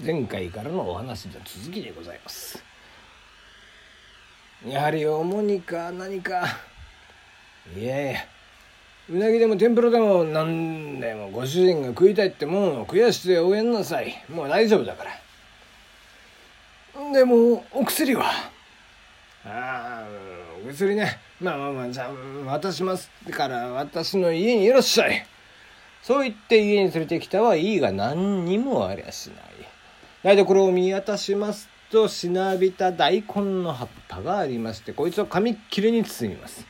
前回からのお話の続きでございます。やはり重荷か何かいやいやうなぎでも天ぷらでも何でもご主人が食いたいってもんを食やしておやんなさい。もう大丈夫だから。でもお薬は？ああお薬ね。まあまあまあじゃあ渡しますから私の家にいらっしゃい。そう言って家に連れてきたはいいが何にもありゃしない。台所を見渡しますとしなびた大根の葉っぱがありましてこいつを紙切れに包みます。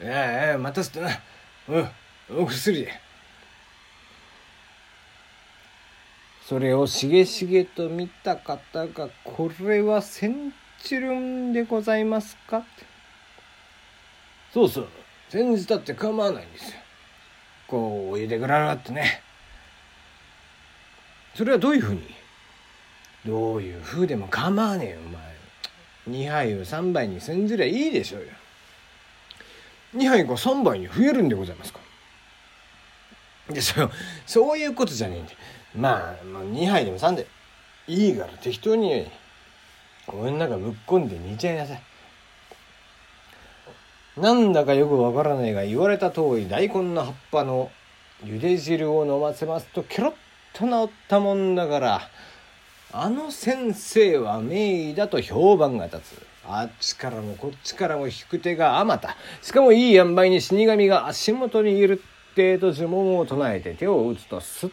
ええ待たせてな。うんお薬。でそれをしげしげと見た方が「これはセンチルンでございますか?」そうそう。煎じたって構わないんですよ。こうお湯でぐららってね。それはどういうふうに？どういうふうでも構わねえよお前。2杯を3杯に煎じりゃいいでしょうよ。2杯が3杯に増えるんでございますか？でそそういうことじゃねえんでまあ、まあ、2杯でも3でいいから適当に。俺の中ぶっこんで煮ちゃいなさい。なんだかよくわからないが言われた通り大根の葉っぱの茹で汁を飲ませますとケロッと治ったもんだからあの先生は名医だと評判が立つ。あっちからもこっちからも引く手があまた。しかもいい塩梅に死神が足元にいるってと呪文を唱えて手を打つとスッ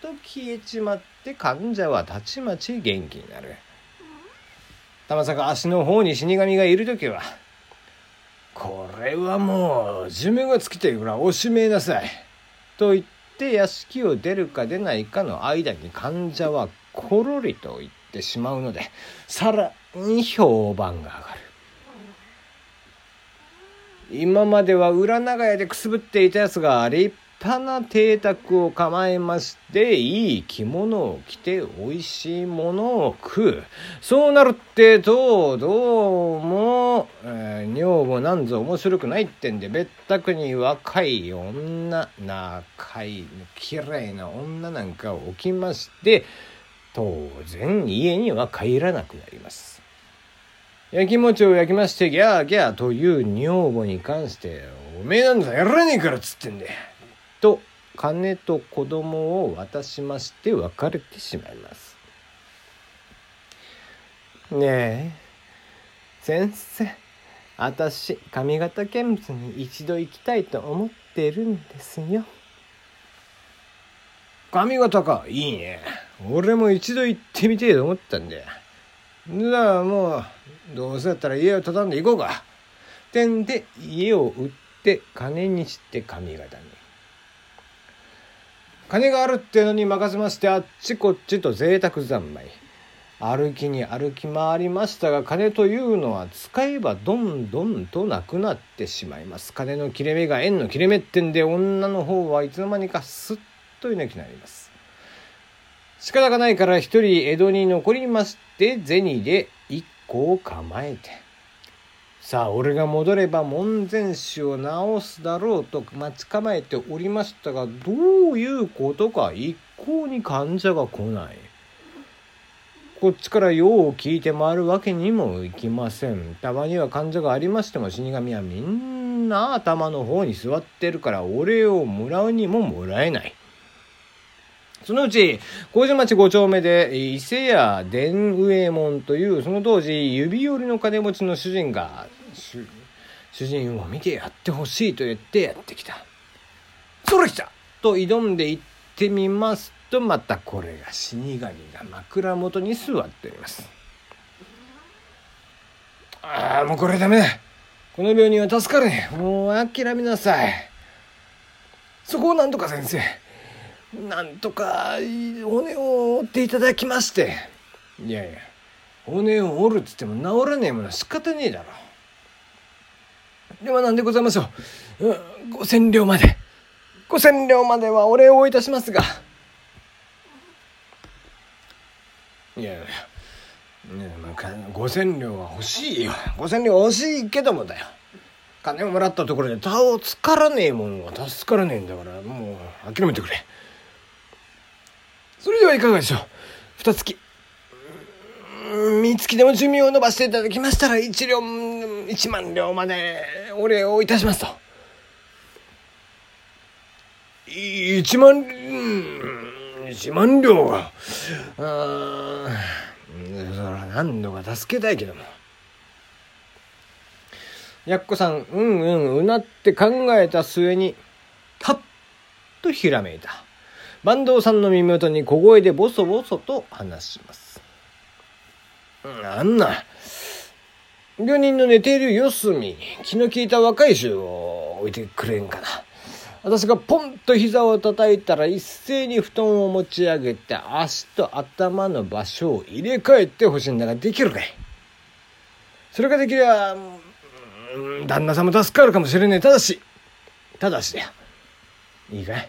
と消えちまって患者はたちまち元気になる。たまさか足の方に死神がいる時はこれはもう寿命が尽きているからおしめなさい。と言って屋敷を出るか出ないかの間に患者はころりと言ってしまうのでさらに評判が上がる。今までは裏長屋でくすぶっていたやつが立派な邸宅を構えましていい着物を着て美味しいものを食う。そうなるってとどうも、えー、女房なんぞ面白くないってんで別宅に若い女仲いい綺麗な女なんかを置きまして当然家には帰らなくなります。焼き餅を焼きましてギャーギャーという女房に関しておめえなんざやらねえからっつってんでと金と子供を渡しまして別れてしまいます。ねえ。先生私上方見物に一度行きたいと思ってるんですよ。上方か？いいね。俺も一度行ってみてえと思ったんだよ。じゃあもうどうせだったら家を畳んで行こうか。てんで家を売って金にして上方に。金があるってのに任せましてあっちこっちと贅沢三昧。歩きに歩き回りましたが金というのは使えばどんどんとなくなってしまいます。金の切れ目が縁の切れ目ってんで女の方はいつの間にかすっといなくなります。仕方がないから一人江戸に残りまして銭で一個を構えて。さあ俺が戻れば門前師を直すだろうと待ち構えておりましたがどういうことか一向に患者が来ない。こっちから用を聞いて回るわけにもいきません。たまには患者がありましても死神はみんな頭の方に座ってるからお礼をもらうにももらえない。そのうち、麹町5丁目で、伊勢屋伝右衛門という、その当時、指折りの金持ちの主人が、主人を見てやってほしいと言ってやってきた。それ来たと挑んで行ってみますと、またこれが死神が枕元に座っております。ああ、もうこれダメだ。この病人は助かるね。もう諦めなさい。そこをなんとか先生。なんとか骨を折っていただきまして。いやいや骨を折るっつっても治らねえものは仕方ねえだろ。では何でございましょう、うん、五千両まで。五千両まではお礼をいたしますが。いやいやね、五千両は欲しいよ。五千両欲しいけどもだよ。金をもらったところで他をつからねえものは助からねえんだからもう諦めてくれ。それではいかがでしょう。二月。三月でも寿命を延ばしていただきましたら一両一万両までお礼をいたしますと。一万一万両はあそら何度か助けたいけども。やっこさんうんうんうなって考えた末にはっとひらめいた。坂東さんの耳元に小声でボソボソと話します。あんな病人の寝ている四隅に気の利いた若い衆を置いてくれんかな。私がポンと膝を叩いたら一斉に布団を持ち上げて足と頭の場所を入れ替えてほしいんだができるかい？それができりゃ、旦那さんも助かるかもしれねえ。ただし、ただしだよ。いいかい？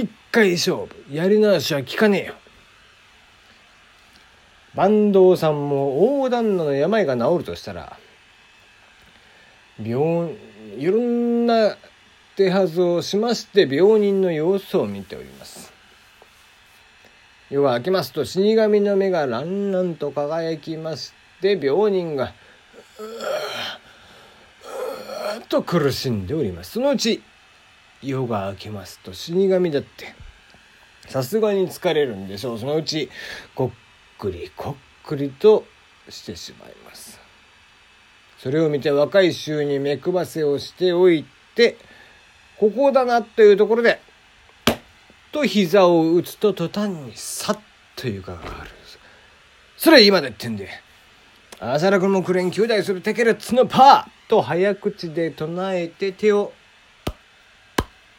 一回勝負。やり直しは効かねえよ。坂東さんも大旦那の病が治るとしたら、病、いろんな手はずをしまして病人の様子を見ております。夜が明けますと死神の目がランランと輝きまして病人がうーと苦しんでおりますそのうち夜が明けますと死神だって。さすがに疲れるんでしょう。そのうちこっくりこっくりとしてしまいます。それを見て若い衆に目配せをしておいてここだなというところで、と膝を打つと途端にさっと床がある。それ今でってんで、浅田君もくれん兄弟するテケレッツのパーと早口で唱えて手を、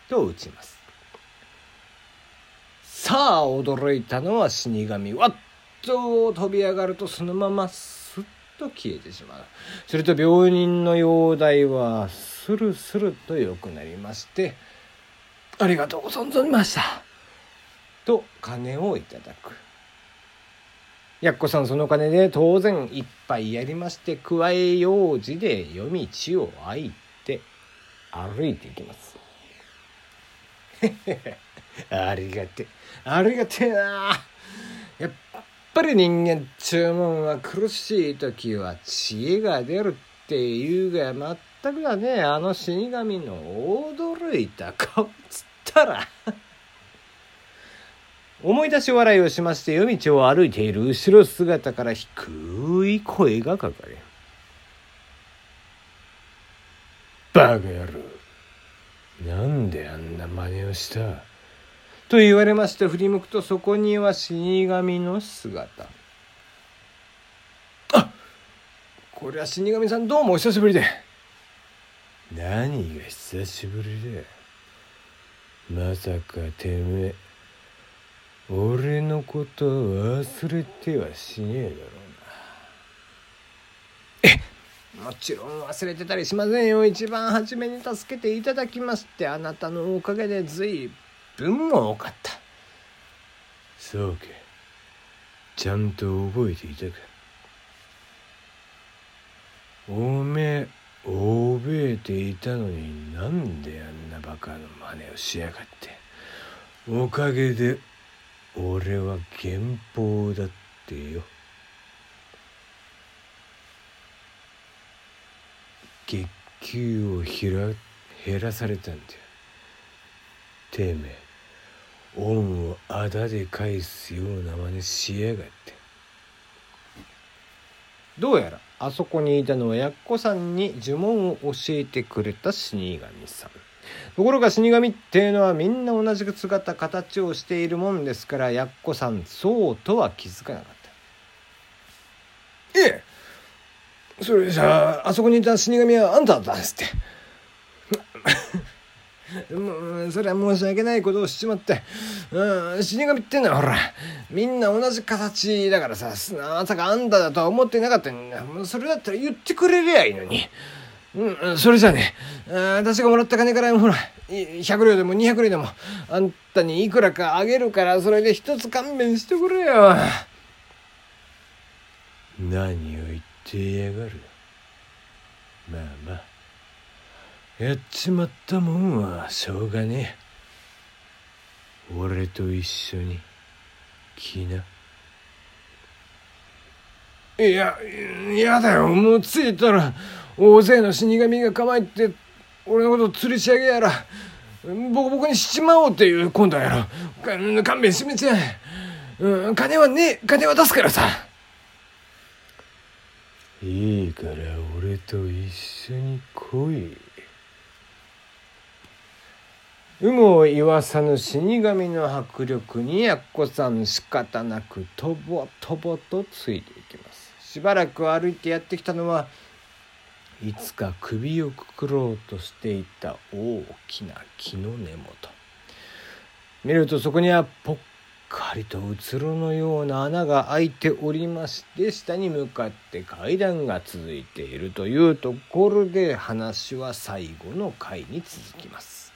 と打ちます。さあ、驚いたのは死神。わっと飛び上がるとそのまますっと消えてしまう。すると病人の容体はスルスルと良くなりまして「ありがとうございました」と金をいただくやっこさんその金で当然いっぱいやりまして加え用事で夜道を空いて歩いていきますありがてありがてえなやっぱり人間注文は苦しい時は知恵が出るっていうが全くだね。あの死神の驚いた顔っつったら。思い出し笑いをしまして夜道を歩いている後ろ姿から低い声がかかる。バカ野郎。なんであんな真似をした？と言われまして振り向くとそこには死神の姿。あっこれは死神さんどうもお久しぶりで。何が久しぶりだまさかてめえ俺のこと忘れてはしねえだろ。うもちろん忘れてたりしませんよ。一番初めに助けていただきましてあなたのおかげで随分も多かった。そうかちゃんと覚えていたか。おめえ覚えていたのになんであんなバカの真似をしやがって。おかげで俺は減法だってよ。月給をひら減らされたんだよ。てめえ恩をあだで返すような真似しやがって。どうやらあそこにいたのはやっこさんに呪文を教えてくれた死神さん。ところが死神っていうのはみんな同じ姿形をしているもんですからやっこさんそうとは気づかなかった。ええそれじゃああそこにいた死神はあんただったんですって もうそれは申し訳ないことをしちまって、うん、死神ってんのはほらみんな同じ形だからさまさかあんただとは思ってなかったんだそれだったら言ってくれりゃいいのに。うん、それじゃね、私がもらった金からほら、100両でも200両でも、あんたにいくらかあげるから、それで一つ勘弁してくれよ。何を言ってやがる。まあまあ。やっちまったもんはしょうがねえ。俺と一緒に。きな。いや嫌だよ。もう着いたら大勢の死神が構えて俺のこと吊りし上げやらボコボコにしちまおうっていう今度やろ勘弁してみちゃうん金はねえ。金は出すからさ。いいから俺と一緒に来い。有無を言わさぬ死神の迫力にやっこさん仕方なくとぼとぼとついていきます。しばらく歩いてやってきたのはいつか首をくくろうとしていた大きな木の根元。見るとそこにはぽっかりとうつろのような穴が開いておりまして下に向かって階段が続いているというところで話は最後の回に続きます。